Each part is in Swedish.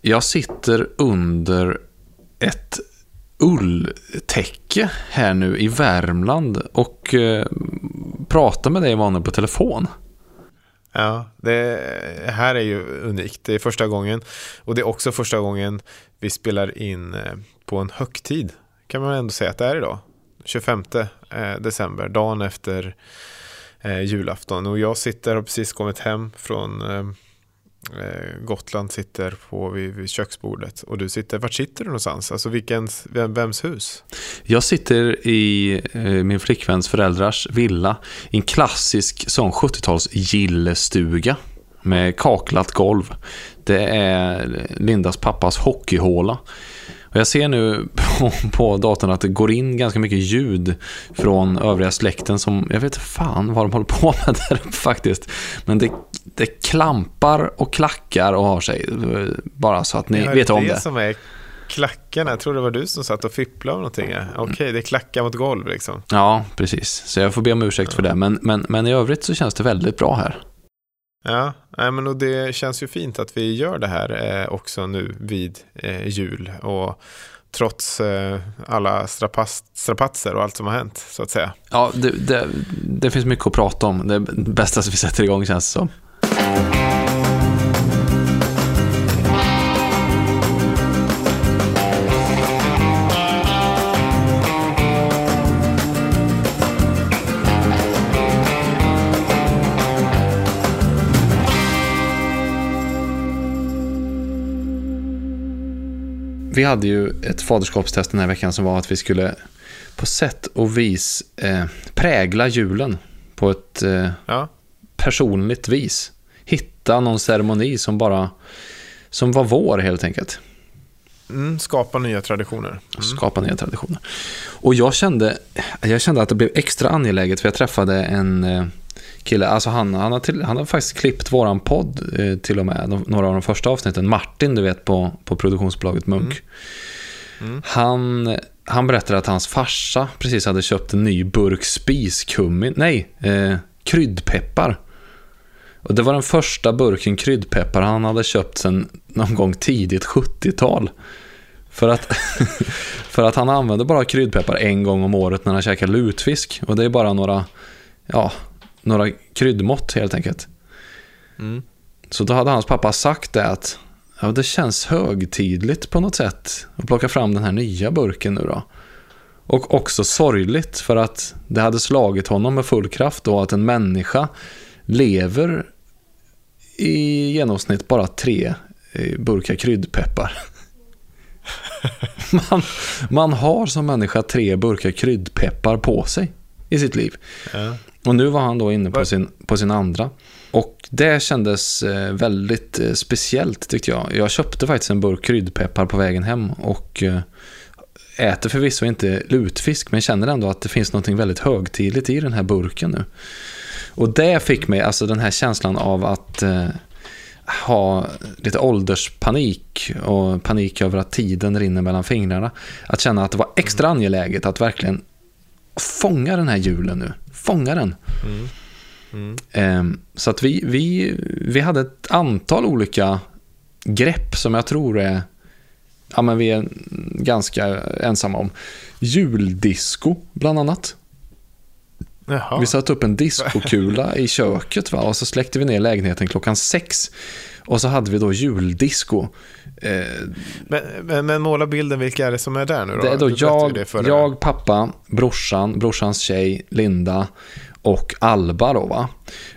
Jag sitter under ett ulltäcke här nu i Värmland och eh, pratar med dig Emanuel på telefon. Ja, det här är ju unikt. Det är första gången och det är också första gången vi spelar in eh, på en högtid. Kan man ändå säga att det är idag. 25 eh, december, dagen efter eh, julafton. Och jag sitter och har precis kommit hem från Eh, Gotland, sitter på vid, vid, köksbordet. Och du sitter, vart sitter du någonstans? Alltså vilkens, vem, vems hus? Jag sitter i eh, min flickväns föräldrars villa. I en klassisk sån 70-tals gillestuga med kaklat golv. Det är Lindas pappas hockeyhåla. Och jag ser nu på, på datorn att det går in ganska mycket ljud från övriga släkten som, jag vet fan vad de håller på med där uppe faktiskt. Men det, det klampar och klackar och har sig. Bara så att ni ja, vet om det. det som är klackarna, jag tror det var du som satt och fipplade av någonting. Okej, okay, det klackar mot golv liksom. Ja, precis. Så jag får be om ursäkt ja. för det. Men, men, men i övrigt så känns det väldigt bra här. Ja, men och det känns ju fint att vi gör det här eh, också nu vid eh, jul. Och trots eh, alla strapatser och allt som har hänt, så att säga. Ja, det, det, det finns mycket att prata om. Det är bästa vi sätter igång känns det som. Vi hade ju ett faderskapstest den här veckan som var att vi skulle på sätt och vis eh, prägla julen på ett eh, ja. personligt vis. Hitta någon ceremoni som bara som var vår helt enkelt. Mm, skapa nya traditioner. Mm. Skapa nya traditioner. Och jag kände, jag kände att det blev extra angeläget för jag träffade en eh, kille, alltså han, han, har, till, han har faktiskt klippt våran podd eh, till och med, de, några av de första avsnitten. Martin, du vet, på, på produktionsbolaget Munk. Mm. Mm. Han, han berättade att hans farsa precis hade köpt en ny burk spiskummin, nej, eh, kryddpeppar. Och det var den första burken kryddpeppar han hade köpt sedan någon gång tidigt 70-tal. För att, för att han använder bara kryddpeppar en gång om året när han käkar lutfisk. Och det är bara några, ja, några kryddmått helt enkelt. Mm. Så då hade hans pappa sagt det att ja, det känns högtidligt på något sätt att plocka fram den här nya burken nu då. Och också sorgligt för att det hade slagit honom med full kraft då att en människa lever i genomsnitt bara tre eh, burkar kryddpeppar. Man, man har som människa tre burkar kryddpeppar på sig i sitt liv. Ja. Och nu var han då inne på sin, på sin andra. Och det kändes eh, väldigt eh, speciellt tyckte jag. Jag köpte faktiskt en burk kryddpeppar på vägen hem och eh, äter förvisso inte lutfisk men känner ändå att det finns något väldigt högtidligt i den här burken nu. Och det fick mig, alltså den här känslan av att ha lite ålderspanik och panik över att tiden rinner mellan fingrarna. Att känna att det var extra angeläget att verkligen fånga den här julen nu. Fånga den. Mm. Mm. Så att vi, vi, vi hade ett antal olika grepp som jag tror är ja, men vi är ganska ensamma om. Juldisco bland annat. Jaha. Vi satte upp en diskokula i köket va? och så släckte vi ner lägenheten klockan sex. Och så hade vi då juldisco. Men, men, men, måla bilden, vilka är det som är där nu då? Det är då jag, jag, pappa, brorsan, brorsans tjej, Linda och Alba då va.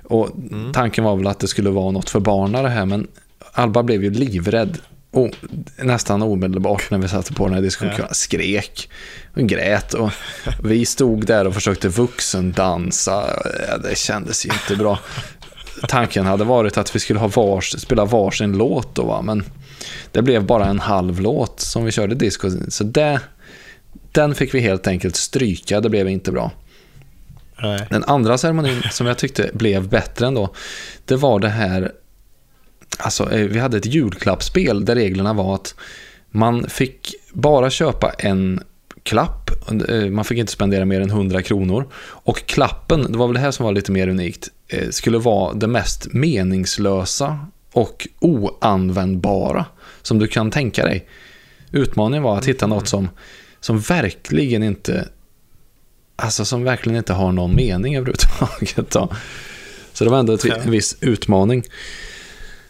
Och mm. tanken var väl att det skulle vara något för barnare här men Alba blev ju livrädd. Och nästan omedelbart när vi satte på den här diskussionen. Ja. Skrek och grät och vi stod där och försökte vuxendansa. Det kändes ju inte bra. Tanken hade varit att vi skulle ha vars, spela varsin låt då va, men det blev bara en halv låt som vi körde disco. Så det, den fick vi helt enkelt stryka, det blev inte bra. Nej. Den andra ceremonin som jag tyckte blev bättre ändå, det var det här, alltså eh, vi hade ett julklappsspel där reglerna var att man fick bara köpa en klapp, eh, man fick inte spendera mer än 100 kronor och klappen, det var väl det här som var lite mer unikt, eh, skulle vara det mest meningslösa och oanvändbara som du kan tänka dig. Utmaningen var att hitta något som, som verkligen inte alltså som verkligen inte har någon mening överhuvudtaget. Då. Så det var ändå ett, en viss utmaning.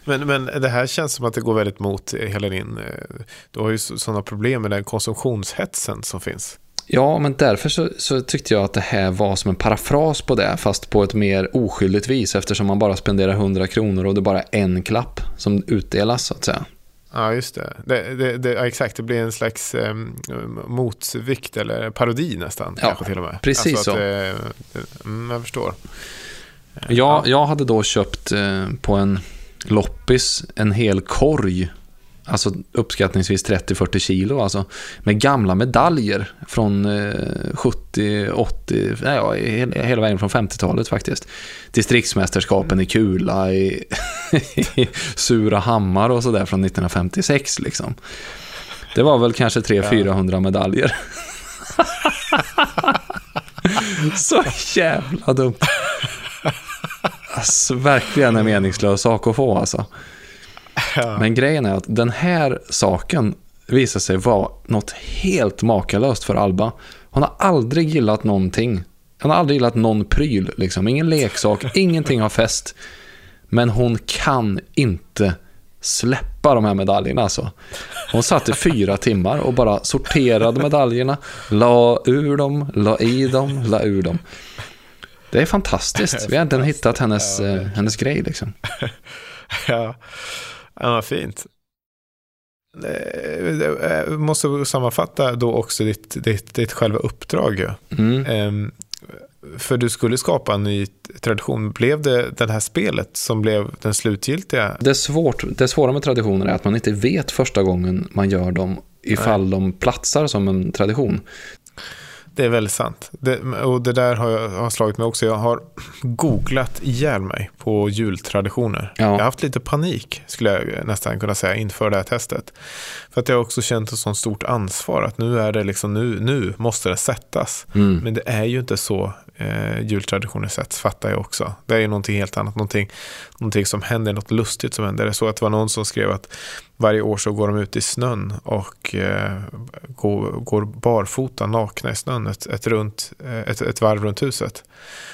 Men, men det här känns som att det går väldigt mot hela din... eh, Du har ju så- sådana problem med den konsumtionshetsen som finns. Ja, men därför så, så tyckte jag att det här var som en parafras på det, fast på ett mer oskyldigt vis eftersom man bara spenderar 100 kronor och det är bara en klapp som utdelas så att säga. Ja, just det. det, det, det ja, exakt, det blir en slags eh, motvikt eller parodi nästan. Ja, kanske till och med. precis alltså att, så. eh, mm, jag förstår. Jag, jag hade då köpt eh, på en loppis en hel korg, alltså uppskattningsvis 30-40 kilo, alltså, med gamla medaljer från eh, 70, 80, nej, ja, hela, hela vägen från 50-talet faktiskt. Distriktsmästerskapen i kula i, i Surahammar och sådär från 1956 liksom. Det var väl kanske 300-400 medaljer. Så jävla dumt. Alltså, verkligen en meningslös sak att få alltså. Men grejen är att den här saken visar sig vara något helt makalöst för Alba. Hon har aldrig gillat någonting. Hon har aldrig gillat någon pryl, liksom. ingen leksak, ingenting har fäst. Men hon kan inte släppa de här medaljerna alltså. Hon satt i fyra timmar och bara sorterade medaljerna, la ur dem, la i dem, la ur dem. Det är fantastiskt. Vi har inte hittat hennes, eh, hennes grej liksom. ja, ja fint. Eh, eh, måste sammanfatta då också ditt, ditt, ditt själva uppdrag. ju. Mm. Ehm, för du skulle skapa en ny tradition. Blev det det här spelet som blev den slutgiltiga? Det, är svårt, det svåra med traditioner är att man inte vet första gången man gör dem ifall de platsar som en tradition. Det är väldigt sant. Det, och det där har, jag, har slagit mig också. Jag har googlat ihjäl mig på jultraditioner. Ja. Jag har haft lite panik, skulle jag nästan kunna säga, inför det här testet. För att jag har också känt ett sånt stort ansvar att nu är det liksom, nu, nu måste det sättas. Mm. Men det är ju inte så eh, jultraditioner sätts, fattar jag också. Det är ju någonting helt annat, någonting, någonting som händer, något lustigt som händer. Det är så att det var någon som skrev att varje år så går de ut i snön och eh, går, går barfota, nakna i snön, ett, ett, runt, eh, ett, ett varv runt huset.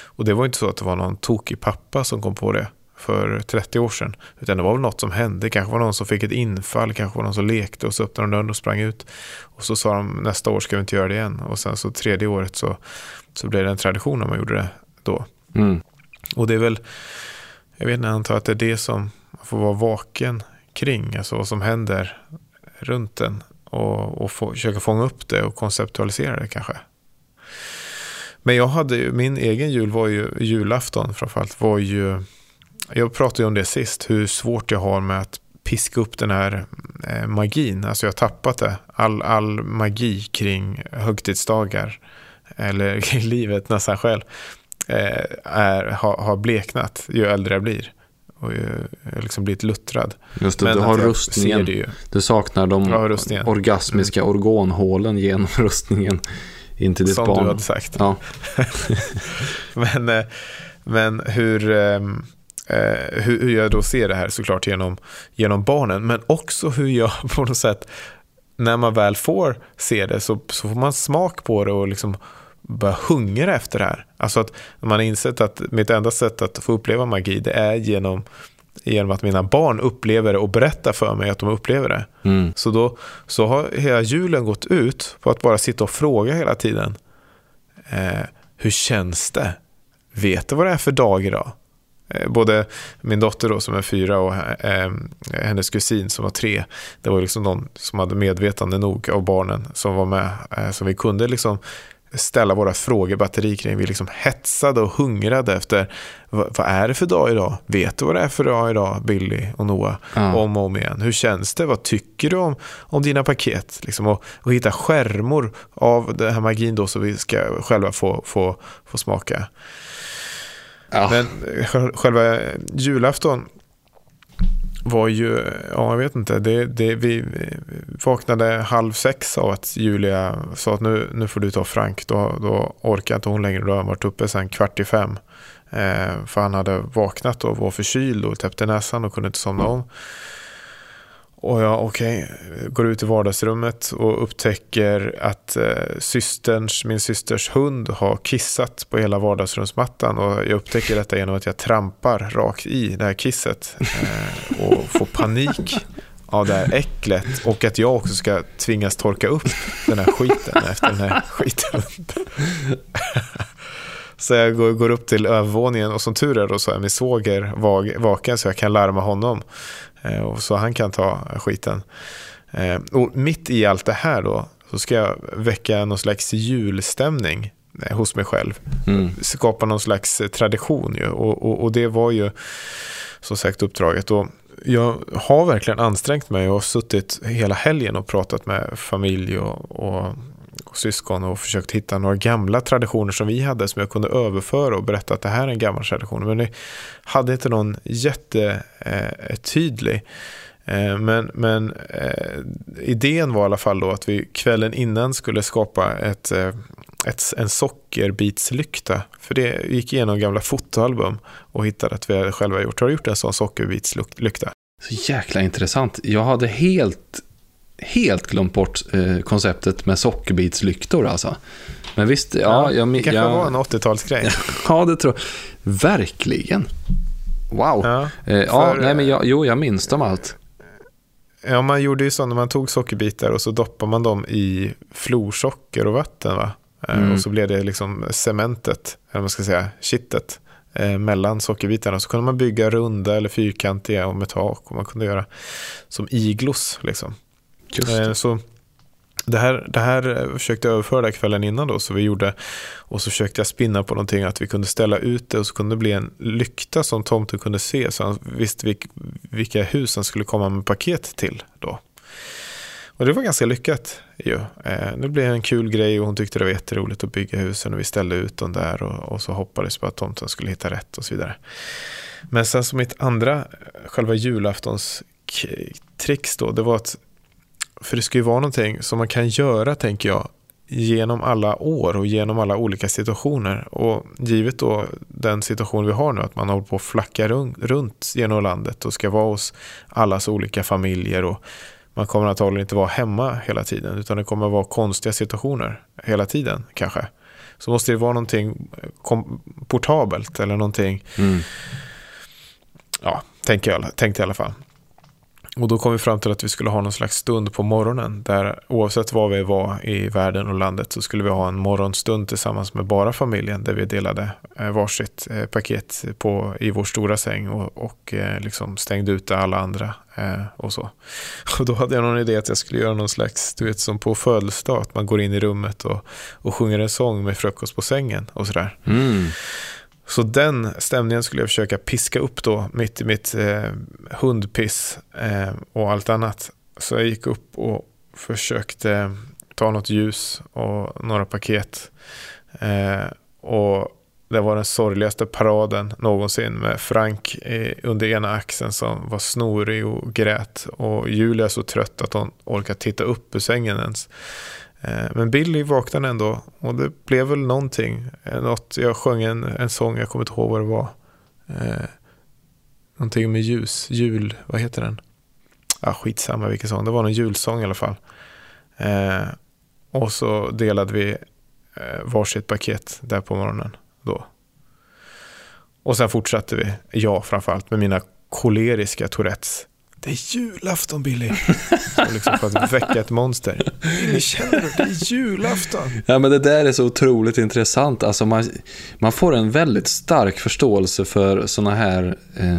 Och det var inte så att det var någon tokig pappa som kom på det för 30 år sedan. Utan det var väl något som hände. kanske var någon som fick ett infall, kanske var någon som lekte och så öppnade de dörren och sprang ut. Och så sa de nästa år ska vi inte göra det igen. Och sen så tredje året så, så blev det en tradition när man gjorde det då. Mm. Och det är väl, jag vet inte, jag antar att det är det som man får vara vaken omkring, alltså vad som händer runt den och, och få, försöka fånga upp det och konceptualisera det kanske. Men jag hade ju, min egen jul var ju, julafton framförallt, var ju, jag pratade ju om det sist, hur svårt jag har med att piska upp den här eh, magin. Alltså jag har tappat det. All, all magi kring högtidsdagar eller livet nästan själv eh, är, har, har bleknat ju äldre jag blir. Och ju, jag liksom blivit luttrad. Just det, Men du har rustningen. det ju. Du saknar de Ja, rustningen. Mm. orgasmiska organhålen genom rustningen in till ditt Som barn. du hade sagt. Ja. Men, eh, men hur, ehm, eh, hur, hur jag då ser det här såklart genom, genom barnen. Men också hur jag på något sätt, när man väl får se det så, så får man smak på det och liksom börja hungra efter det här. Alltså att man har insett att mitt enda sätt att få uppleva magi det är genom, genom att mina barn upplever det och berättar för mig att de upplever det. Mm. Så då så har hela julen gått ut på att bara sitta och fråga hela tiden. Eh, hur känns det? Vet du vad det är för dag idag? Eh, både min dotter då som är fyra och eh, hennes kusin som var tre. Det var liksom de som hade medvetande nog av barnen som var med. Eh, så vi kunde liksom ställa våra frågebatteri kring. Vi liksom hetsade och hungrade efter vad, vad är det för dag idag? Vet du vad det är för dag idag, Billy och Noah? Ja. Om och om igen. Hur känns det? Vad tycker du om, om dina paket? Liksom, och, och hitta skärmor av den här magin då så vi ska själva få, få, få smaka. Ja. Men eh, själ- själva julafton var ju, ja jag vet inte, det, det, vi vaknade halv sex av att Julia sa att nu, nu får du ta Frank, då, då orkar inte hon längre, då har han varit uppe sen kvart i fem. Eh, för han hade vaknat och var förkyld och täppte näsan och kunde inte somna om. Och jag, okej, okay, går ut i vardagsrummet och upptäcker att eh, systerns, min systers hund har kissat på hela vardagsrumsmattan. Och jag upptäcker detta genom att jag trampar rakt i det här kisset. Eh, och får panik av det här äcklet. Och att jag också ska tvingas torka upp den här skiten efter den här skiten. Så jag går, går upp till övervåningen och som tur är då så är min svåger vaken så jag kan larma honom. Eh, och så han kan ta skiten. Eh, och mitt i allt det här då så ska jag väcka någon slags julstämning eh, hos mig själv. Mm. Skapa någon slags tradition ju. Och, och, och, det var ju som sagt uppdraget. Och jag har verkligen ansträngt mig och suttit hela helgen och pratat med familj och, och och syskon och försökt hitta några gamla traditioner som vi hade som jag kunde överföra och berätta att det här är en gammal tradition. Men det hade inte någon jättetydlig. Eh, eh, men, men eh, idén var i alla fall då att vi kvällen innan skulle skapa ett, eh, ett, en sockerbitslykta. För det gick igenom gamla fotoalbum och hittade att vi hade själva gjort. Har du gjort en sån sockerbitslykta? Så jäkla intressant. Jag hade helt helt glömt bort eh, konceptet med sockerbitslyktor alltså. Men visst, ja. ja jag, det kanske jag, var en 80-talsgrej. ja, det tror jag. Verkligen. Wow. Ja, eh, ja nej, men jag, jo, jag minns dem allt. Ja, man gjorde ju så när man tog sockerbitar och så doppade man dem i florsocker och vatten. Va? Eh, mm. Och så blev det liksom cementet, eller man ska säga, kittet eh, mellan sockerbitarna. Så kunde man bygga runda eller fyrkantiga och med tak och man kunde göra som iglos. Liksom. Just. Eh, så det här, det här försökte jag överföra kvällen innan då, så vi gjorde, och så försökte jag spinna på någonting att vi kunde ställa ut det och så kunde det bli en lykta som tomten kunde se så han visste vilk, vilka hus han skulle komma med paket till då. Och det var ganska lyckat ju. Eh, det blev en kul grej och hon tyckte det var jätteroligt att bygga husen och vi ställde ut dem där och, och så hoppades på att tomten skulle hitta rätt och så vidare. Men sen som mitt andra, själva julaftons tricks då, det var att för det ska ju vara någonting som man kan göra, tänker jag, genom alla år och genom alla olika situationer. Och givet då den situation vi har nu, att man håller på att flacka runt genom landet och ska vara hos allas olika familjer och man kommer antagligen inte vara hemma hela tiden utan det kommer vara konstiga situationer hela tiden kanske. Så måste det vara någonting portabelt eller någonting, mm. ja, tänkte jag, tänkte jag i alla fall. Och då kom vi fram till att vi skulle ha någon slags stund på morgonen där oavsett var vi var i världen och landet så skulle vi ha en morgonstund tillsammans med bara familjen där vi delade eh, varsitt eh, paket på, i vår stora säng och, och eh, liksom stängde ute alla andra och så. Och då hade jag någon idé att jag skulle göra någon slags, du vet som på födelsedag, att man går in i rummet och, och sjunger en sång med frukost på sängen och sådär. Mm. Så den stämningen skulle jag försöka piska upp då mitt i mitt eh, hundpiss eh, och allt annat. Så jag gick upp och försökte ta något ljus och några paket. Eh, och det var den sorgligaste paraden någonsin med Frank eh, under ena axeln som var snorig och grät. Och Julia så trött att hon orkade titta upp ur sängen ens. Eh, men Billy vaknade ändå och det blev väl någonting. Eh, något, jag sjöng en, en sång, jag kommer inte ihåg vad det var. Eh, någonting med ljus, jul, vad heter den? Ah, skitsamma vilken sång, det var någon julsång i alla fall. Eh, och så delade vi eh, varsitt paket där på morgonen då. Och sen fortsatte vi, jag framförallt, med mina koleriska Tourettes. Det är julafton Billy. Så liksom för att väcka ett monster. Billy, känner du? Det är julafton. Ja, men det där är så otroligt intressant. Alltså man, man får en väldigt stark förståelse för sådana här eh,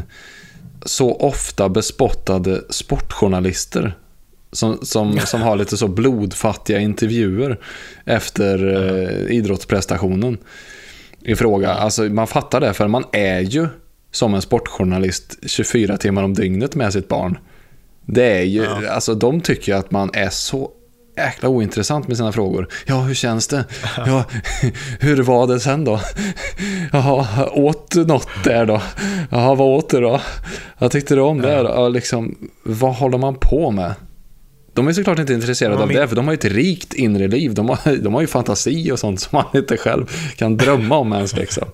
så ofta bespottade sportjournalister. Som, som, som har lite så blodfattiga intervjuer efter eh, idrottsprestationen i fråga. Alltså man fattar det, för man är ju som en sportjournalist 24 timmar om dygnet med sitt barn. Det är ju, ja. alltså de tycker att man är så jäkla ointressant med sina frågor. Ja, hur känns det? Ja, hur var det sen då? Jaha, åt du något där då? Jaha, vad åt du då? Vad tyckte du om det? Ja, liksom, vad håller man på med? De är såklart inte intresserade av det, för de har ju ett rikt inre liv. De har, de har ju fantasi och sånt som man inte själv kan drömma om ens. Liksom.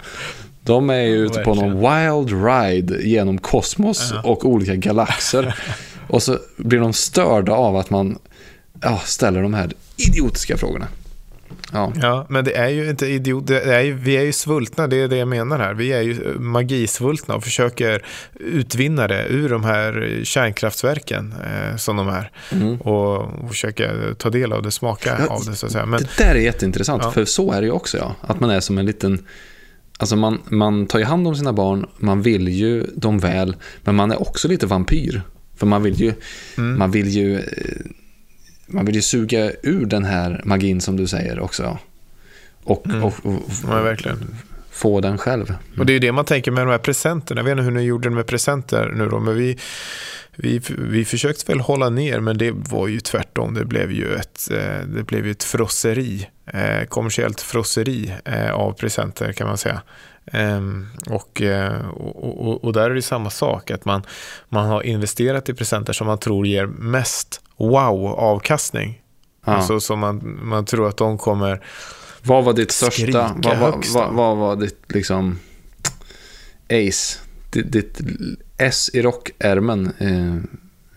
De är ju ute på någon wild ride genom kosmos Ja. och olika galaxer. och så blir de störda av att man ja, ställer de här idiotiska frågorna. Ja, Ja, men det är ju inte idiot. Det är ju, vi är ju svultna, det är det jag menar här. Vi är ju eh, magisvultna och försöker utvinna det ur de här kärnkraftverken eh, som de är. mm. Och, och försöka ta del av det, smaka Ja, av det så att säga. Men, det där är jätteintressant, Ja. för så är det ju också. Ja. Att man är som en liten... Alltså man, man tar ju hand om sina barn, man vill ju dem väl, men man är också lite vampyr. För man vill ju, mm, man vill ju, eh, man vill ju suga ur den här magin som du säger också. Och, Mm. och, och, ja, verkligen. Få den själv. Och det är ju det man tänker med de här presenterna. Jag vet inte hur ni gjorde med presenter nu då, men vi, vi, vi försökte väl hålla ner, men det var ju tvärtom. Det blev ju ett, eh, det blev ett frosseri, eh, kommersiellt frosseri eh, av presenter kan man säga. Ehm, och, eh, och, och, och där är det samma sak, att man, man har investerat i presenter som man tror ger mest wow-avkastning. Ja. Alltså som man, man tror att de kommer vad var ditt största, vad, vad, vad, vad var ditt liksom ace, ditt, ditt S i rockärmen, eh,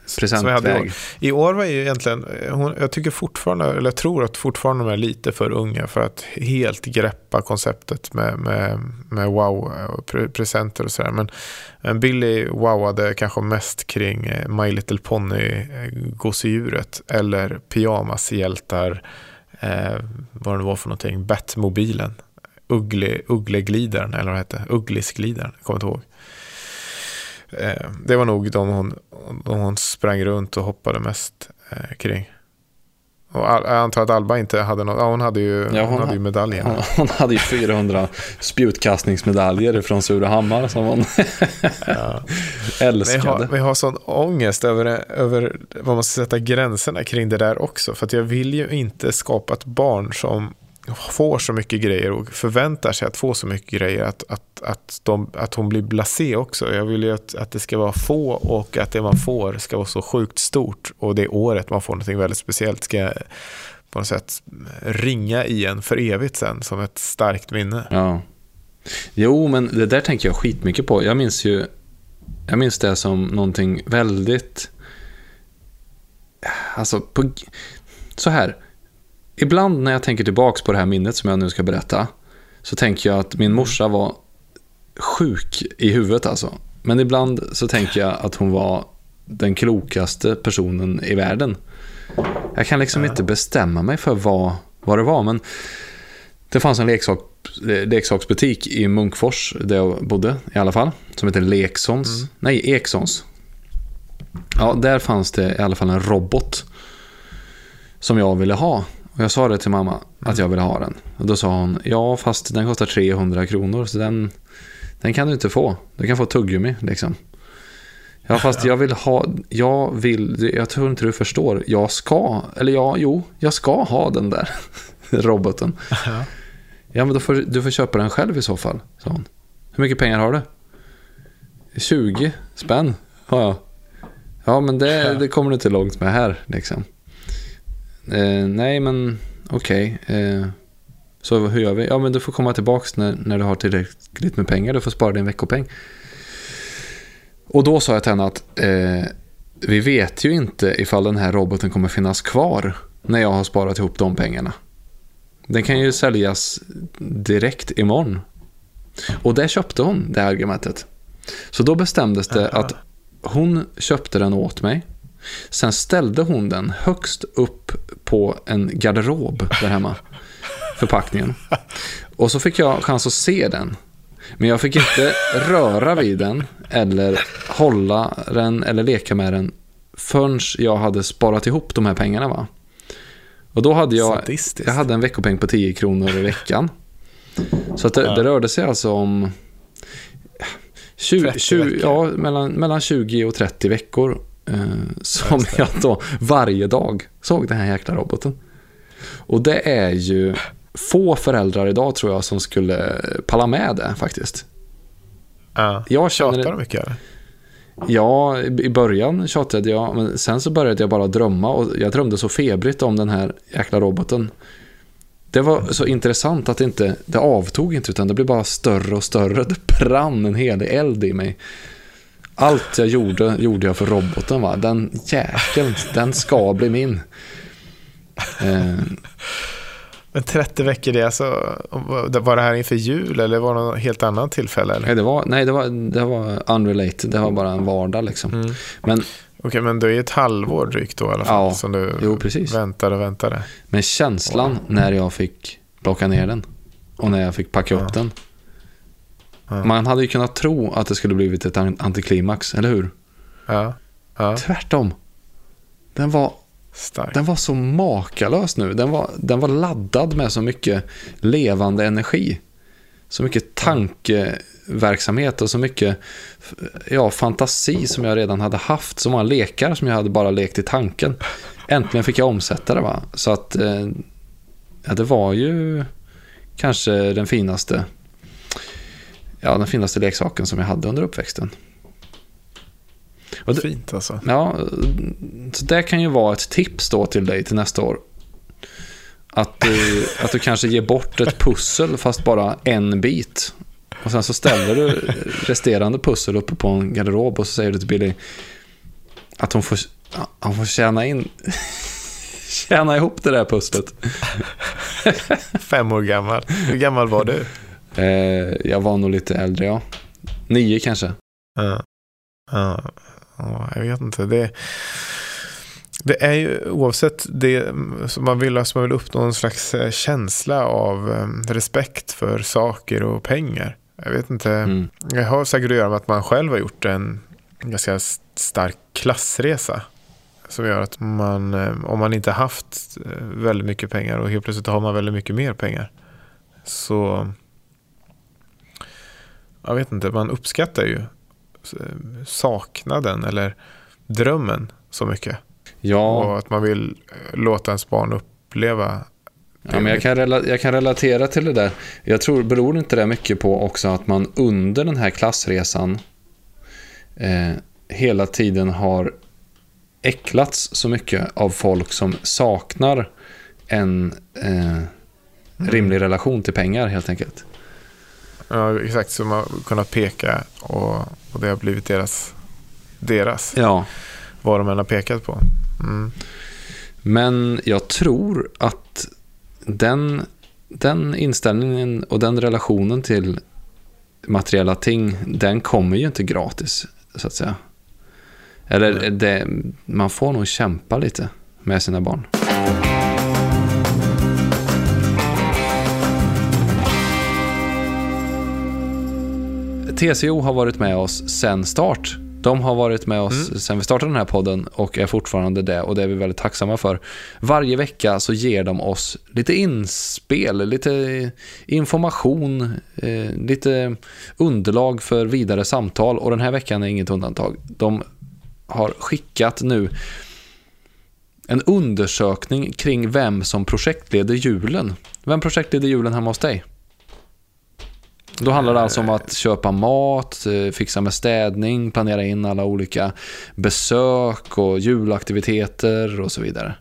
i år. presentväg? I år var ju egentligen, eh, hon, jag tycker fortfarande, eller jag tror att fortfarande de är lite för unga för att helt greppa konceptet med, med, med wow och pre- presenter och sådär. Men, men Billy wowade kanske mest kring eh, My Little Pony, eh, gosedjuret eller pyjamashjältar, eh, vad det nu var för någonting, Batmobilen, Uggle, Uggleglidaren eller vad det hette, Ugglisglidaren, jag kommer inte ihåg. Eh, det var nog de hon, de hon sprang runt och hoppade mest eh, kring. Och jag antar att Alba inte hade något, ja hon hade ju, Ja, hon hon hade ju medaljen. Hon, hon hade ju 400 spjutkastningsmedaljer från Surahammar som hon Ja. Vi har, älskade. vi har sån ångest över, över vad man ska sätta gränserna kring det där också. För jag vill ju inte skapa ett barn som får så mycket grejer och förväntar sig att få så mycket grejer att, att, att, de, att hon blir blasé också. Jag vill ju att, att det ska vara få och att det man får ska vara så sjukt stort och det året man får någonting väldigt speciellt ska på något sätt ringa i en för evigt sen som ett starkt minne. Ja. Jo, men det där tänker jag skitmycket på. Jag minns ju jag minns det som någonting väldigt... Alltså, på, så här. Ibland när jag tänker tillbaks på det här minnet som jag nu ska berätta så tänker jag att min morsa var sjuk i huvudet alltså. Men ibland så tänker jag att hon var den klokaste personen i världen. Jag kan liksom inte bestämma mig för vad, vad det var, men det fanns en leksak, leksaksbutik i Munkfors där jag bodde i alla fall, som heter Leksons. Nej, Eksons. Ja, där fanns det i alla fall en robot som jag ville ha. Och jag sa det till mamma att jag ville ha den. Och då sa hon, ja fast den kostar 300 kronor så den, den kan du inte få. Du kan få tuggummi liksom. Ja fast jag vill ha, jag vill, jag tror inte du förstår. Jag ska, eller ja, jo, jag ska ha den där roboten. Ja. Ja men då får du får köpa den själv i så fall, sa hon. Hur mycket pengar har du? 20 spänn har jag. Ja men det, det kommer du inte långt med här liksom. Eh, nej men okej. Eh, så hur gör vi? Ja men du får komma tillbaks när, när du har tillräckligt med pengar. Du får spara din veckopeng. Och då sa jag till henne att eh, vi vet ju inte ifall den här roboten kommer finnas kvar när jag har sparat ihop de pengarna. Den kan ju säljas direkt imorgon. Och det köpte hon, det argumentet. Så då bestämdes det att hon köpte den åt mig. Sen ställde hon den högst upp på en garderob där hemma. Förpackningen. Och så fick jag chans att se den. Men jag fick inte röra vid den eller hålla den eller leka med den förrän jag hade sparat ihop de här pengarna. Va? Och då hade jag, jag hade en veckopeng på 10 kronor i veckan. Så att det, det rörde sig alltså om 20, 30 20, veckor. ja, mellan, mellan 20 och 30 veckor. Eh, som jag då varje dag såg den här jäkla roboten. Och det är ju få föräldrar idag tror jag som skulle palla med det faktiskt. Ja. Jag känner Tjatar de mycket eller? Ja, i i början tjatade jag, men sen så började jag bara drömma och jag drömde så febrigt om den här jäkla roboten. det var så intressant att det inte, det avtog inte utan det blev bara större och större. Det brann en hel eld i mig. Allt jag gjorde, gjorde jag för roboten va. Den jäkeln, den ska bli min. Eh, Men 30 veckor, det alltså, var det här inför jul eller var det något helt annat tillfälle? Eller? nej, det var, nej det, var, det var unrelated, det var bara en vardag liksom. Mm. Men, Okej, men det är ett halvår drygt då i alla fall Ja, som du jo, precis. väntade och väntade. men känslan när jag fick plocka ner den och när jag fick packa upp Ja. den. Ja. Man hade ju kunnat tro att det skulle blivit ett an- antiklimax, eller hur? Ja, ja. Tvärtom. Den var, starkt. den var så makalös nu. Den var, den var laddad med så mycket levande energi. Så mycket tankeverksamhet och så mycket ja, fantasi som jag redan hade haft. Så många lekar som jag hade bara lekt i tanken. Äntligen fick jag omsätta det. Va? Så att eh, ja, det var ju kanske den finaste ja, den finaste leksaken som jag hade under uppväxten. Och det, Fint alltså. Ja, så det kan ju vara ett tips då till dig till nästa år. Att du, att du kanske ger bort ett pussel fast bara en bit. Och sen så ställer du resterande pussel uppe på en garderob och så säger du till Billy att hon får, hon får tjäna in tjäna ihop det där pusslet. Fem år gammal. Hur gammal var du? Eh, jag var nog lite äldre, ja. Nio kanske. Ja. Ja. ja, jag vet inte. Det, det är ju oavsett det som man vill, alltså man vill uppnå en slags eh, känsla av eh, respekt för saker och pengar. Jag vet inte. Mm. Jag har säkert att göra med att man själv har gjort en ganska stark klassresa. Som gör att man, eh, om man inte haft eh, väldigt mycket pengar och helt plötsligt har man väldigt mycket mer pengar. Så jag vet inte, man uppskattar ju eh, saknaden eller drömmen så mycket. Ja, Och att man vill eh, låta ens barn uppleva Ja, men jag, kan jag kan relatera till det där. Jag tror, beror inte det mycket på också att man under den här klassresan eh, hela tiden har äcklats så mycket av folk som saknar en eh, rimlig relation till pengar helt enkelt. Ja, exakt. Man har kunnat peka och, och det har blivit deras, deras Ja, vad de än har pekat på. Mm. men jag tror att den, den inställningen och den relationen till materiella ting, den kommer ju inte gratis, så att säga. Eller det, man får nog kämpa lite med sina barn. TCO har varit med oss sen start. De har varit med oss sen vi startade den här podden och är fortfarande det och det är vi väldigt tacksamma för. Varje vecka så ger de oss lite inspel, lite information, eh, lite underlag för vidare samtal och den här veckan är inget undantag. De har skickat nu en undersökning kring vem som projektleder julen. Vem projektleder julen hemma hos dig? Då handlar det alltså om att köpa mat, eh, fixa med städning, planera in alla olika besök och julaktiviteter och så vidare.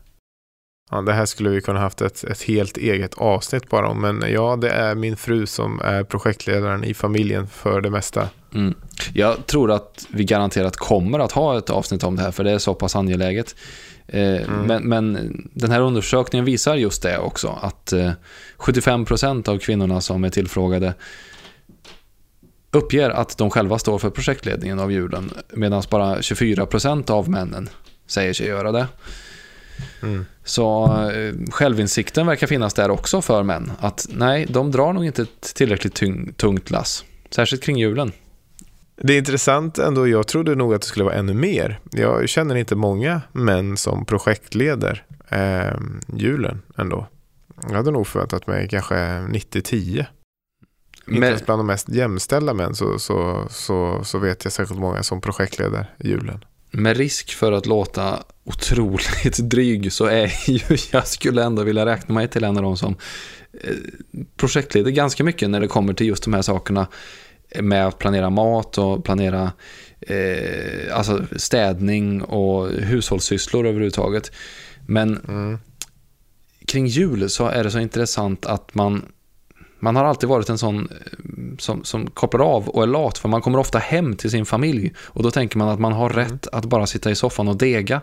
Ja, det här skulle vi kunna haft ett, ett helt eget avsnitt bara om. Men ja, det är min fru som är projektledaren i familjen för det mesta. Mm. Jag tror att vi garanterat kommer att ha ett avsnitt om det här för det är så pass angeläget. Eh, men, men den här undersökningen visar just det också att eh, 75% av kvinnorna som är tillfrågade uppger att de själva står för projektledningen av julen medan bara 24% av männen säger sig göra det. Mm. Så eh, självinsikten verkar finnas där också för män. Att nej, de drar nog inte ett tillräckligt tungt lass. Särskilt kring julen. Det är intressant ändå. Jag trodde nog att det skulle vara ännu mer. Jag känner inte många män som projektleder eh, julen ändå. Jag hade nog förväntat mig kanske 90-10. Inte Men, ens bland de mest jämställda män så, så, så, så vet jag särskilt många som projektleder julen. med risk för att låta otroligt dryg så är ju, jag skulle ändå vilja räkna mig till en av de som eh, projektleder ganska mycket när det kommer till just de här sakerna med att planera mat och planera eh, alltså städning och hushållssysslor överhuvudtaget. Men Mm. kring jul så är det så intressant att man man har alltid varit en sån som, som kopplar av och är lat för man kommer ofta hem till sin familj och då tänker man att man har rätt att bara sitta i soffan och dega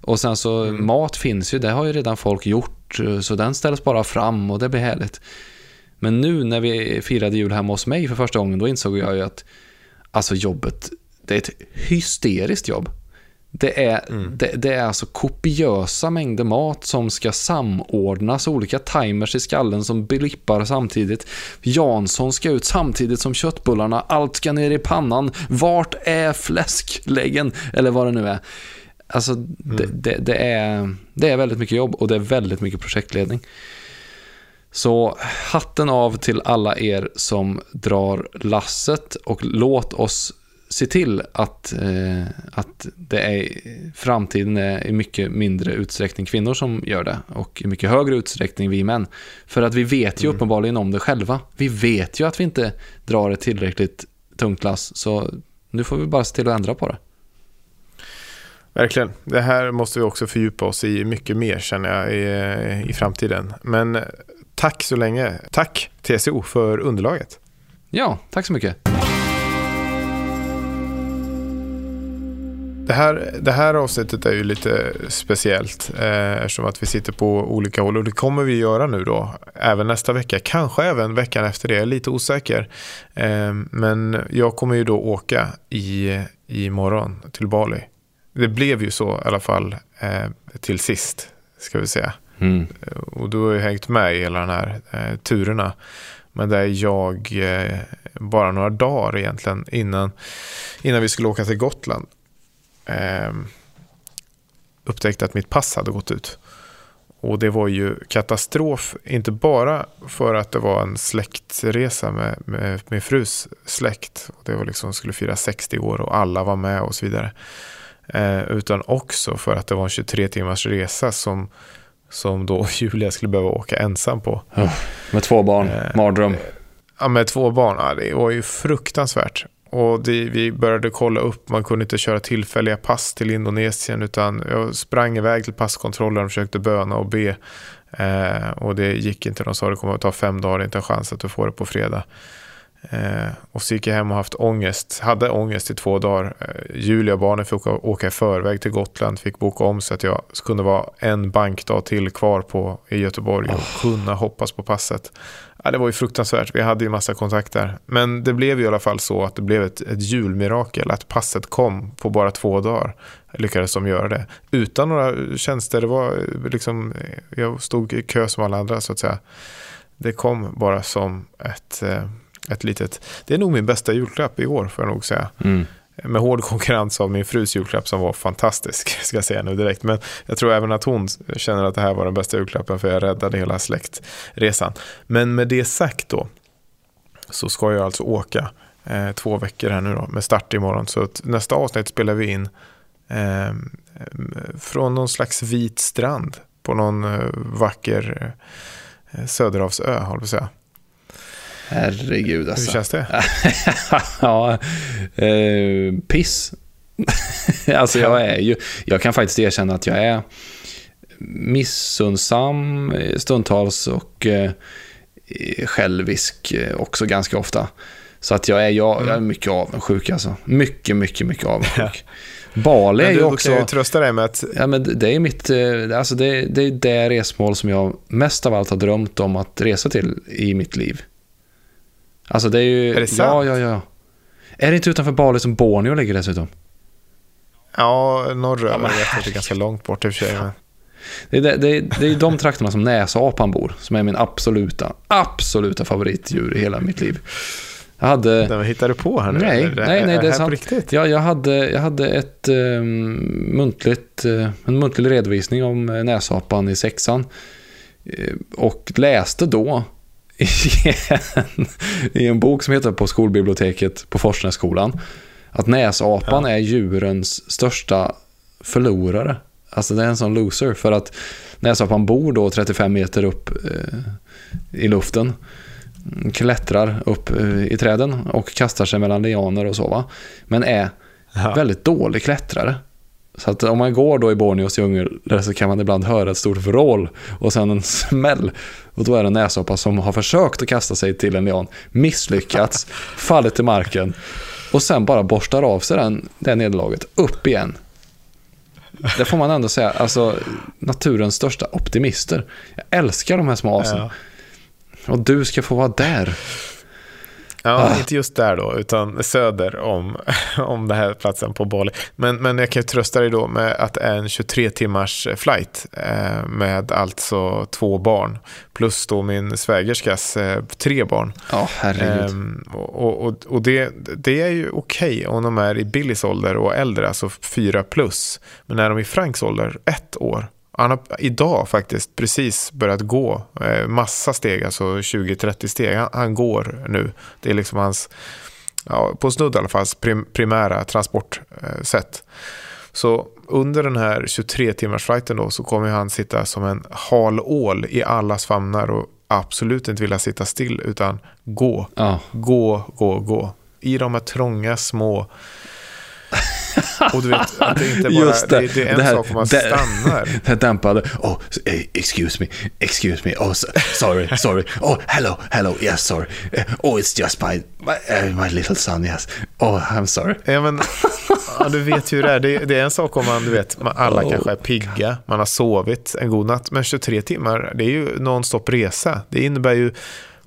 och sen så mm. mat finns ju, det har ju redan folk gjort så den ställs bara fram och det blir härligt. Men nu när vi firade jul hemma hos mig för första gången då insåg jag ju att alltså jobbet, det är ett hysteriskt jobb. Det är, mm. det, det, är alltså kopiösa mängder mat som ska samordnas, olika timers i skallen som blippar samtidigt. Jansson ska ut samtidigt som köttbullarna, allt ska ner i pannan. Vart är fläskläggen? Eller vad det nu är. Alltså, mm. det, det, det, är, det är väldigt mycket jobb och det är väldigt mycket projektledning. Så hatten av till alla er som drar lasset och låt oss se till att, eh, att det är framtiden är i mycket mindre utsträckning kvinnor som gör det och i mycket högre utsträckning vi män. För att vi vet ju mm. uppenbarligen om det själva. Vi vet ju att vi inte drar ett tillräckligt tungt lass så nu får vi bara se till att ändra på det. Verkligen. Det här måste vi också fördjupa oss i mycket mer känner jag i, i framtiden. Men tack så länge. Tack TCO för underlaget. Ja, tack så mycket. Det här, det här avsnittet är ju lite speciellt eh, eftersom att vi sitter på olika håll och det kommer vi göra nu då även nästa vecka, kanske även veckan efter det, jag är lite osäker. Eh, men jag kommer ju då åka i, i morgon till Bali. Det blev ju så i alla fall eh, till sist, ska vi säga. Mm. Och du har ju hängt med i hela den här eh, turerna. Men där jag eh, bara några dagar egentligen innan, innan vi skulle åka till Gotland eh, upptäckte att mitt pass hade gått ut. Och det var ju katastrof, inte bara för att det var en släktresa med, med min frus släkt. Det var liksom, skulle fira 60 år och alla var med och så vidare. Eh, utan också för att det var en 23 timmars resa som, som då Julia skulle behöva åka ensam på. Oh, med två barn, eh, mardröm. Ja, med två barn. Ja, det var ju fruktansvärt. Och det, vi började kolla upp, man kunde inte köra tillfälliga pass till Indonesien utan jag sprang iväg till passkontrollen och försökte böna och be. Eh, och det gick inte, de sa det kommer att ta fem dagar, inte en chans att du får det på fredag. Eh, och så gick jag hem och haft ångest, hade ångest i två dagar. Eh, Julia och barnen fick åka, i förväg till Gotland, fick boka om så att jag kunde vara en bankdag till kvar på, i Göteborg och kunna hoppas på passet. Ja, det var ju fruktansvärt, vi hade ju massa kontakter. Men det blev ju i alla fall så att det blev ett, ett julmirakel, att passet kom på bara två dagar. Lyckades de göra det. Utan några tjänster, det var liksom, jag stod i kö som alla andra så att säga. Det kom bara som ett eh, ett litet, det är nog min bästa julklapp i år får jag nog säga. Mm. Med hård konkurrens av min frus julklapp som var fantastisk, ska jag säga nu direkt. Men jag tror även att hon känner att det här var den bästa julklappen för jag räddade hela släktresan. Men med det sagt då, så ska jag alltså åka eh, två veckor här nu då, med start imorgon. Så nästa avsnitt spelar vi in eh, från någon slags vit strand på någon eh, vacker eh, Söderhavsö, håller jag säga. Herregud alltså. Hur känns det? ja, eh, piss. alltså jag är ju, jag kan faktiskt erkänna att jag är missundsam stundtals och eh, självisk också ganska ofta. Så att jag är, jag, jag är mm. mycket avundsjuk alltså. Mycket, mycket, mycket avundsjuk. Bali är ju också... kan ju trösta dig med att... Ja, men det är mitt... Eh, alltså det, det är det resmål som jag mest av allt har drömt om att resa till i mitt liv. Alltså det är ju... Är det sant? Ja, ja, ja. Är det inte utanför Bali som Borneo ligger dessutom? Ja, norröver. Ja, det är ganska långt bort i och för sig. Det är, det, det, det är de trakterna som näsapan bor, som är min absoluta, absoluta favoritdjur i hela mitt liv. Jag hade... Den hittar du på här nu? Nej, nej, nej, det är, är sant. Riktigt? Ja, jag, hade, jag hade ett um, muntligt, uh, en muntlig redovisning om näsapan i sexan. Uh, och läste då i en bok som heter På skolbiblioteket på Forsnässkolan att näsapan ja. är djurens största förlorare. Alltså det är en sån loser för att näsapan bor då 35 meter upp eh, i luften klättrar upp eh, i träden och kastar sig mellan lianer och så va. Men är ja. väldigt dålig klättrare. Så att om man går då i Borneos djungel så kan man ibland höra ett stort vrål och sen en smäll. Och då är det en näshoppa som har försökt att kasta sig till en lian, misslyckats, fallit till marken och sen bara borstar av sig den, det nederlaget, upp igen. Det får man ändå säga, alltså naturens största optimister. Jag älskar de här små asen. Ja. Och du ska få vara där. Ja, Ah. inte just där då, utan söder om, om den här platsen på Bali. Men, men jag kan ju trösta dig då med att det är en 23 timmars flight eh, med alltså två barn. Plus då min svägerskas eh, tre barn. Ja, herregud. Ehm, och och, och det, det är ju okej om de är i Billys ålder och äldre, alltså fyra plus. Men när de är i Franks ålder, ett år. Han har idag faktiskt precis börjat gå eh, massa steg, alltså 20-30 steg. Han, han går nu. Det är liksom hans, ja, på snudd i alla fall, prim, primära transportsätt. Så under den här 23 timmars flighten då så kommer han sitta som en hal ål i allas famnar och absolut inte vilja sitta still utan gå, Ja. gå, gå, gå. I de här trånga små... Och du vet, att det inte bara Just det. det, det är en Det här- sak om man det- stannar. Det här dämpade. Oh, excuse me, excuse me. Oh, so, sorry, sorry. Oh, hello, hello. Yes, sorry. Oh, it's just my, my, eh, my little son, yes. Oh, I'm sorry. Ja, men, ja, du vet hur det är. Det, det är en sak om man, du vet, man, alla Oh, kanske är pigga, man har sovit en god natt. Men 23 timmar, det är ju non-stop resa. Det innebär ju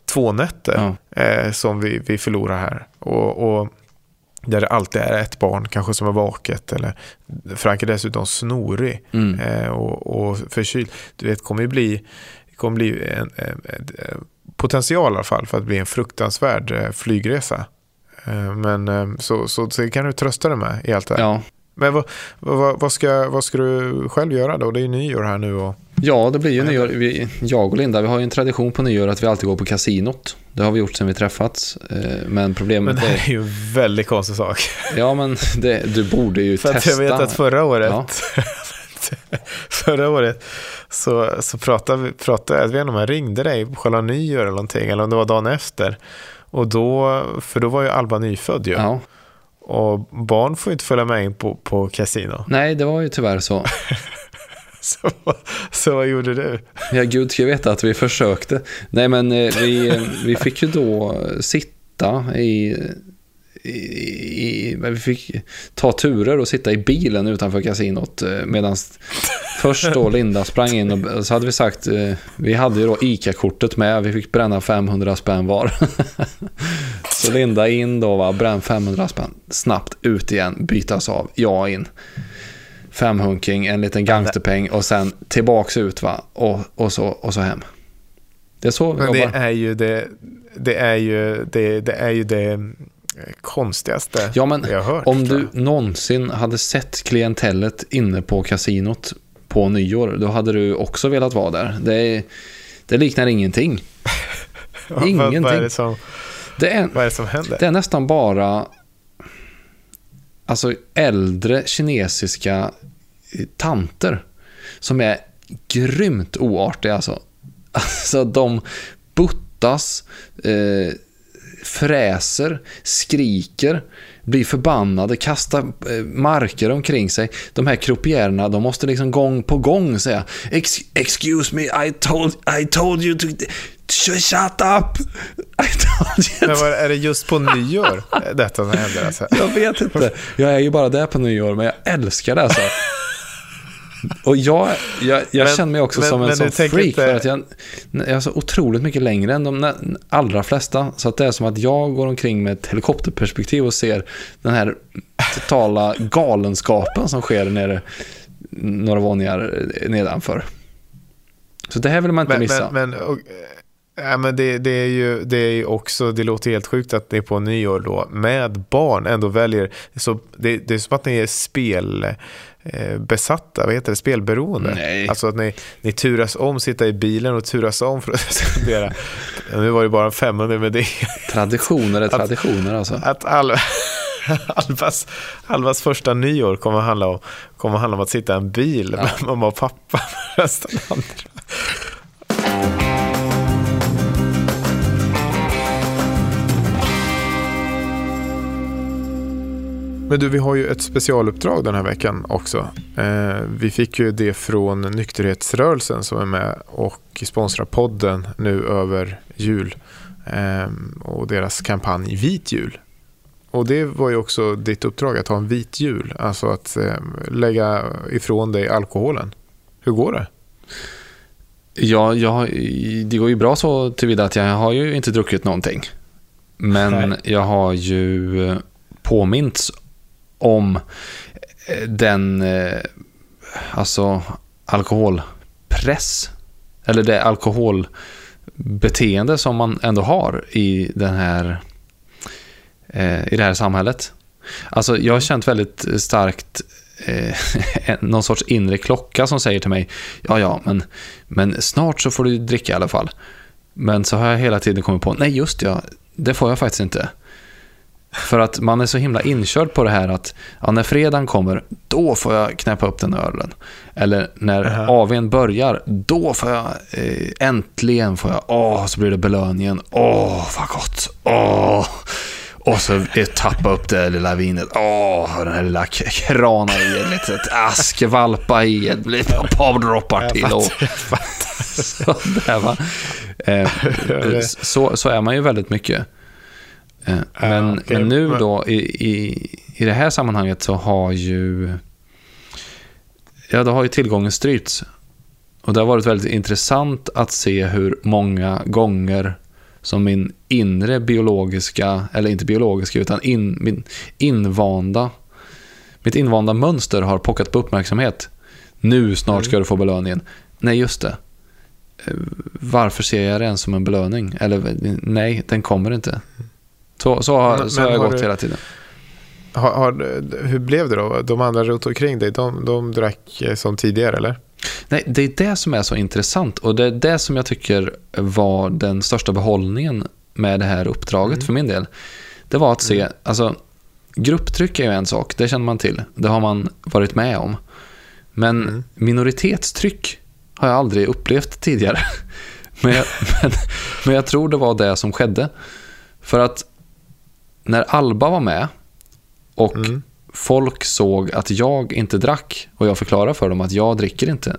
två nätter eh, som vi, vi förlorar här. Och, och där det alltid är ett barn kanske som är vaket. Eller Frank är dessutom snorig Mm. eh, och, och förkyld. Du vet, kommer ju bli, kommer bli en, en, en, en potential i alla fall för att bli en fruktansvärd eh, flygresa. Eh, Men eh, så, så, så kan du trösta dig med i allt det här. Ja. Men vad, vad, vad, ska, vad ska du själv göra då? Det är ju nyår här nu och ja, det blir ju nyår. Vi, jag och Linda, vi har ju en tradition på nyår att vi alltid går på kasinot. Det har vi gjort sedan vi träffats. Eh, Men problemet Men det är... är ju en väldigt konstig sak. Ja, men det, du borde ju För att testa. jag vet att förra året, Ja. förra året så, så pratade vi, pratade, jag vet inte om jag ringde dig på själva nyår eller någonting, eller om det var dagen efter. Och då, för då var ju Alba nyfödd ju. Ja. Och barn får ju inte följa med in på, på kasino. Nej, det var ju tyvärr så. Så, så vad gjorde du? Ja, gud ska veta att vi försökte. Nej, men eh, vi, eh, vi fick ju då sitta i, i, i... Vi fick ta turer och sitta i bilen utanför kasinot. Eh, Medan först då Linda sprang in och så hade vi sagt... Vi hade ju då ICA-kortet med. Vi fick bränna 500 spänn var. Så Linda in då, va, bränn 500 spänn. Snabbt ut igen, bytas av, jag in. Femhunking, en liten gangsterpeng och sen tillbaks ut va. Och, och, så, och så hem. Det är så vi Men det jobbar. är ju det, det, är ju det, det, är ju det konstigaste Ja, men jag har hört. Om du någonsin hade sett klientellet inne på kasinot på nyår, då hade du också velat vara där. Det, det liknar ingenting. Vad- Vad, vad, är ingenting. det som, Det är, vad är det som händer? det är nästan bara alltså äldre kinesiska eh, tanter som är grymt oartiga. Alltså, alltså de buttas, eh, fräser, skriker, blir förbannade, kastar eh, marker omkring sig. De här croupierna, de måste liksom gång på gång säga Excuse me, I told, I told you to... Shut up! I told you Men vad, är det just på nyår detta som händer? Alltså? jag vet inte. Jag är ju bara där på nyår, men jag älskar det alltså. Och jag, jag, jag Men- känner mig också men- som en sån freak inte- för att jag, jag är så otroligt mycket längre än de allra flesta. Så att det är som att jag går omkring med ett helikopterperspektiv och ser den här totala galenskapen som sker nere några våningar nedanför. Så det här vill man inte Men, missa. men, men, och, ja, men det, det, är ju, det är också, det låter helt sjukt att ni på nyår då med barn ändå väljer, så det, det är som att ni är spel eh, vad heter det, spelberoende. Nej. Alltså att ni, ni turas om, sitta i bilen och turas om för att spendera, Ja, nu var det bara en 500 med det, Traditioner är traditioner alltså. att all, Alvas, Alvas första nyår kommer handla om, kommer handla om att sitta i en bil med mamma och pappa resten andra. Men du, vi har ju ett specialuppdrag den här veckan också. Eh, vi fick ju det från nykterhetsrörelsen som är med och sponsrar podden nu över jul. Eh, och deras kampanj Vit jul. Och det var ju också ditt uppdrag att ha en vit jul. Alltså att eh, lägga ifrån dig alkoholen. Hur går det? Ja, jag, det går ju bra så tillvida att jag har ju inte druckit någonting. Men Nej. jag har ju påmints om eh, den eh, alltså alkoholpress eller det alkoholbeteende som man ändå har i den här eh, i det här samhället. Alltså jag har känt väldigt starkt eh, någon sorts inre klocka som säger till mig ja ja men, men snart så får du dricka i alla fall. Men så har jag hela tiden kommit på nej just ja, det får jag faktiskt inte. För att man är så himla inkörd på det här att ja, när fredagen kommer, då får jag knäppa upp den ölen. Eller när uh -huh. AWn börjar, då får jag eh, äntligen får jag, åh, så blir det belöningen. Åh, vad gott. Åh. Och så tappa upp det lilla vinet. Åh, den här lilla krana i ett litet ask, valpa i ett litet par droppar till. Och, så, där, va? Eh, så, så är man ju väldigt mycket. Eh, men, uh, okay. men nu då i, i, i det här sammanhanget så har ju ja, då har ju tillgången strypts. Och det har varit väldigt intressant att se hur många gånger som min inre biologiska, eller inte biologiska, utan in, min invanda, mitt invanda mönster har pockat på uppmärksamhet. Nu snart mm. ska du få belöningen. Nej, just det. Eh, varför ser jag det ens som en belöning? Eller nej, den kommer inte. Så, så, har, men, så har jag har gått du, hela tiden. Har, har, hur blev det då? De andra runt omkring dig, de, de drack som tidigare eller? Nej, det är det som är så intressant och det är det som jag tycker var den största behållningen med det här uppdraget mm. för min del. Det var att se, mm. alltså grupptryck är ju en sak, det känner man till, det har man varit med om. Men mm. minoritetstryck har jag aldrig upplevt tidigare. men, jag, men, men jag tror det var det som skedde. För att när Alba var med och mm. folk såg att jag inte drack och jag förklarade för dem att jag dricker inte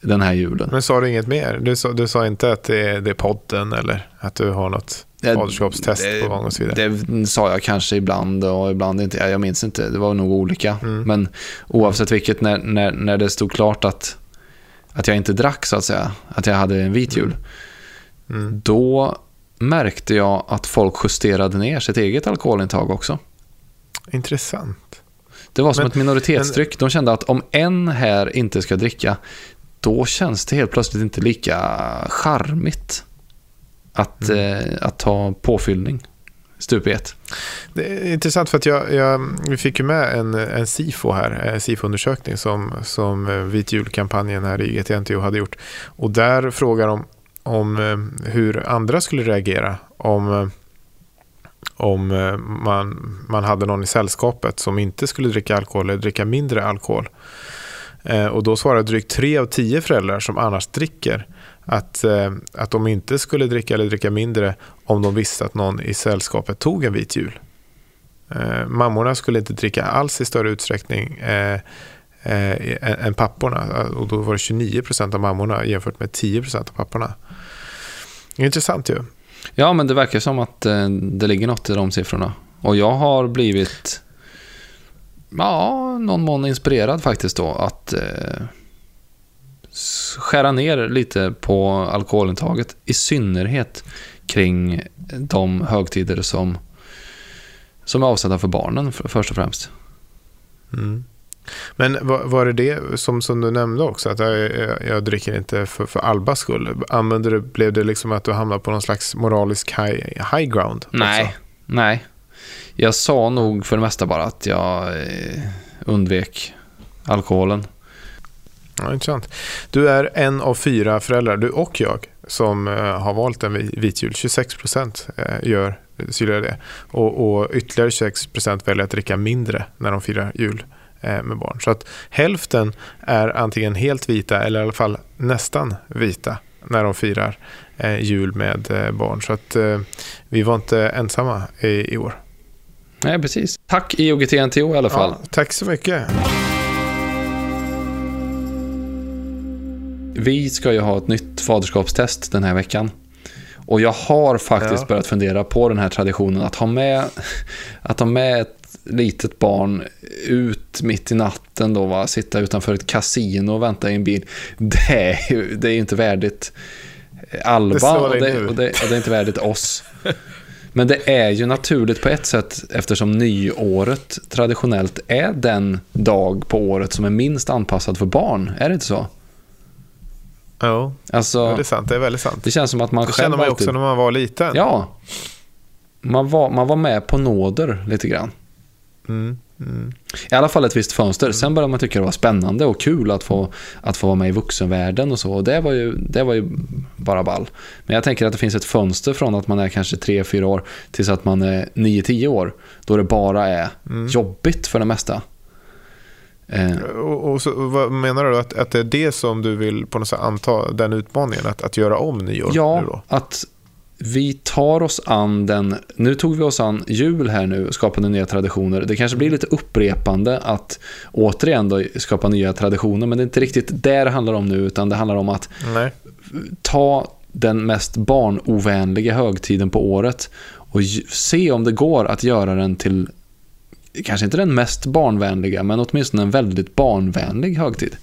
den här julen. Men sa du inget mer? Du sa, du sa inte att det är, det är podden eller att du har något faderskapstest på gång och så vidare? Det sa jag kanske ibland och ibland inte. Jag minns inte. Det var nog olika. Mm. Men oavsett vilket, när, när, när det stod klart att, att jag inte drack så att säga, att jag hade en vit jul, mm. Mm. då märkte jag att folk justerade ner sitt eget alkoholintag också. Intressant. Det var som men, ett minoritetstryck. De kände att om en här inte ska dricka, då känns det helt plötsligt inte lika charmigt att, mm. eh, att ta påfyllning stup i ett. Det är intressant för att jag, jag, vi fick ju med en, en SIFO här, en SIFO-undersökning som, som eh, Vit julkampanjen här i GTNTO hade gjort. Och där frågar de om eh, hur andra skulle reagera om, eh, om eh, man, man hade någon i sällskapet som inte skulle dricka alkohol eller dricka mindre alkohol. Och då svarade drygt tre av tio föräldrar som annars dricker att, att de inte skulle dricka eller dricka mindre om de visste att någon i sällskapet tog en vit jul. Mammorna skulle inte dricka alls i större utsträckning eh, än papporna. Och då var det 29 procent av mammorna jämfört med 10 procent av papporna. Intressant ju. Ja, men det verkar som att eh, det ligger något i de siffrorna. Och jag har blivit, ja, någon mån inspirerad faktiskt då att eh, skära ner lite på alkoholintaget. I synnerhet kring de högtider som, som är avsedda för barnen först och främst. Mm. Men var, var, det det som, som du nämnde också, att jag, jag, jag dricker inte för, för Albas skull? Använde det, blev det liksom att du hamnade på någon slags moralisk high, high ground? Nej, också? nej. Jag sa nog för det mesta bara att jag eh, undvek alkoholen. Ja, intressant. Du är en av fyra föräldrar, du och jag, som uh, har valt en vit jul. 26 procent uh, gör, gör det. Och, och ytterligare 26 procent väljer att dricka mindre när de firar jul. Eh, med barn. Så att hälften är antingen helt vita eller i alla fall nästan vita när de firar eh, jul med eh, barn. Så att vi var inte ensamma i, i år. Nej, precis. Tack IOGT-NTO i alla fall. Ja, tack så mycket. Vi ska ju ha ett nytt faderskapstest den här veckan. Och jag har faktiskt Ja. börjat fundera på den här traditionen att ha med, att ha med ett litet barn ut mitt i natten då, va? sitta utanför ett kasino och vänta i en bil. Det är ju det är inte värdigt Alba Det och det, och, det, och det är inte värdigt oss. Men det är ju naturligt på ett sätt eftersom nyåret traditionellt är den dag på året som är minst anpassad för barn. Är det inte så? Ja, Alltså, ja, det är sant. Det är väldigt sant. det känns som att man Det själv känner man alltid... också när man var liten. Ja. Man var, man var med på nåder lite grann. Mm, mm. I alla fall ett visst fönster. Sen började man tycka det var spännande och kul att få, att få vara med i vuxenvärlden och så. Och det var, ju, det var ju bara ball. Men jag tänker att det finns ett fönster från att man är kanske 3-4 år tills att man är 9-10 år. Då det bara är Mm. jobbigt för det mesta. Eh, Och, och så, vad menar du? Att, att det är det som du vill på något sätt anta, den utmaningen, att, att göra om nyår? nu Ja, då? att vi tar oss an den, nu tog vi oss an jul här nu, skapade nya traditioner. Det kanske blir lite upprepande att återigen då skapa nya traditioner, men det är inte riktigt det det handlar om nu, utan det handlar om att Nej. ta den mest barnovänliga högtiden på året och se om det går att göra den till, kanske inte den mest barnvänliga, men åtminstone en väldigt barnvänlig högtid.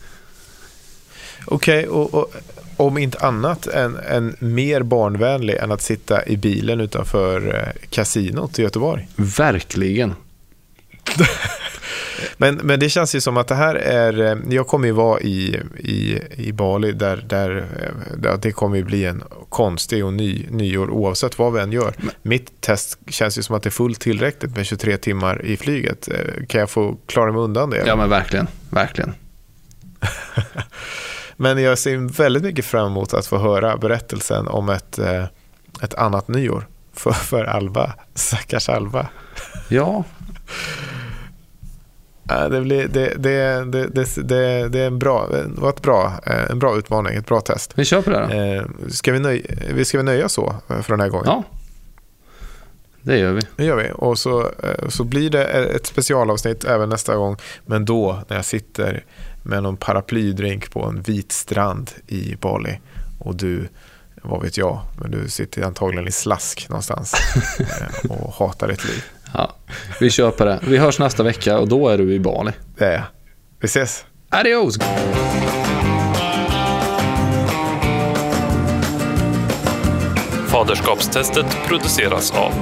Okej, och, och om inte annat en, en mer barnvänlig än att sitta i bilen utanför eh, kasinot i Göteborg. Verkligen. Men, men det känns ju som att det här är, eh, jag kommer ju vara i, i, i Bali där, där, eh, där det kommer ju bli en konstig och ny nyår oavsett vad vi än gör. Mitt test känns ju som att det är fullt tillräckligt med 23 timmar i flyget. Kan jag få klara mig undan det? Ja men verkligen, verkligen. Men jag ser väldigt mycket fram emot att få höra berättelsen om ett, eh, ett annat nyår för, för Alba, stackars Alba. Ja, Det, blir, det, det, det, det, det, är en bra, det var ett bra, eh, en bra utmaning, ett bra test. vi kör på det då. Eh, Ska vi, nöj, vi ska vi nöja så för den här gången? Ja, det gör vi. Det gör vi. Och så, så blir det ett specialavsnitt även nästa gång. Men då när jag sitter med någon paraplydrink på en vit strand i Bali. Och du, vad vet jag, men du sitter antagligen i slask någonstans eh, och hatar ditt liv. Ja, vi kör på det. Vi hörs nästa vecka och då är du i Bali. Det är jag. Vi ses. Adios! Faderskapstestet produceras av.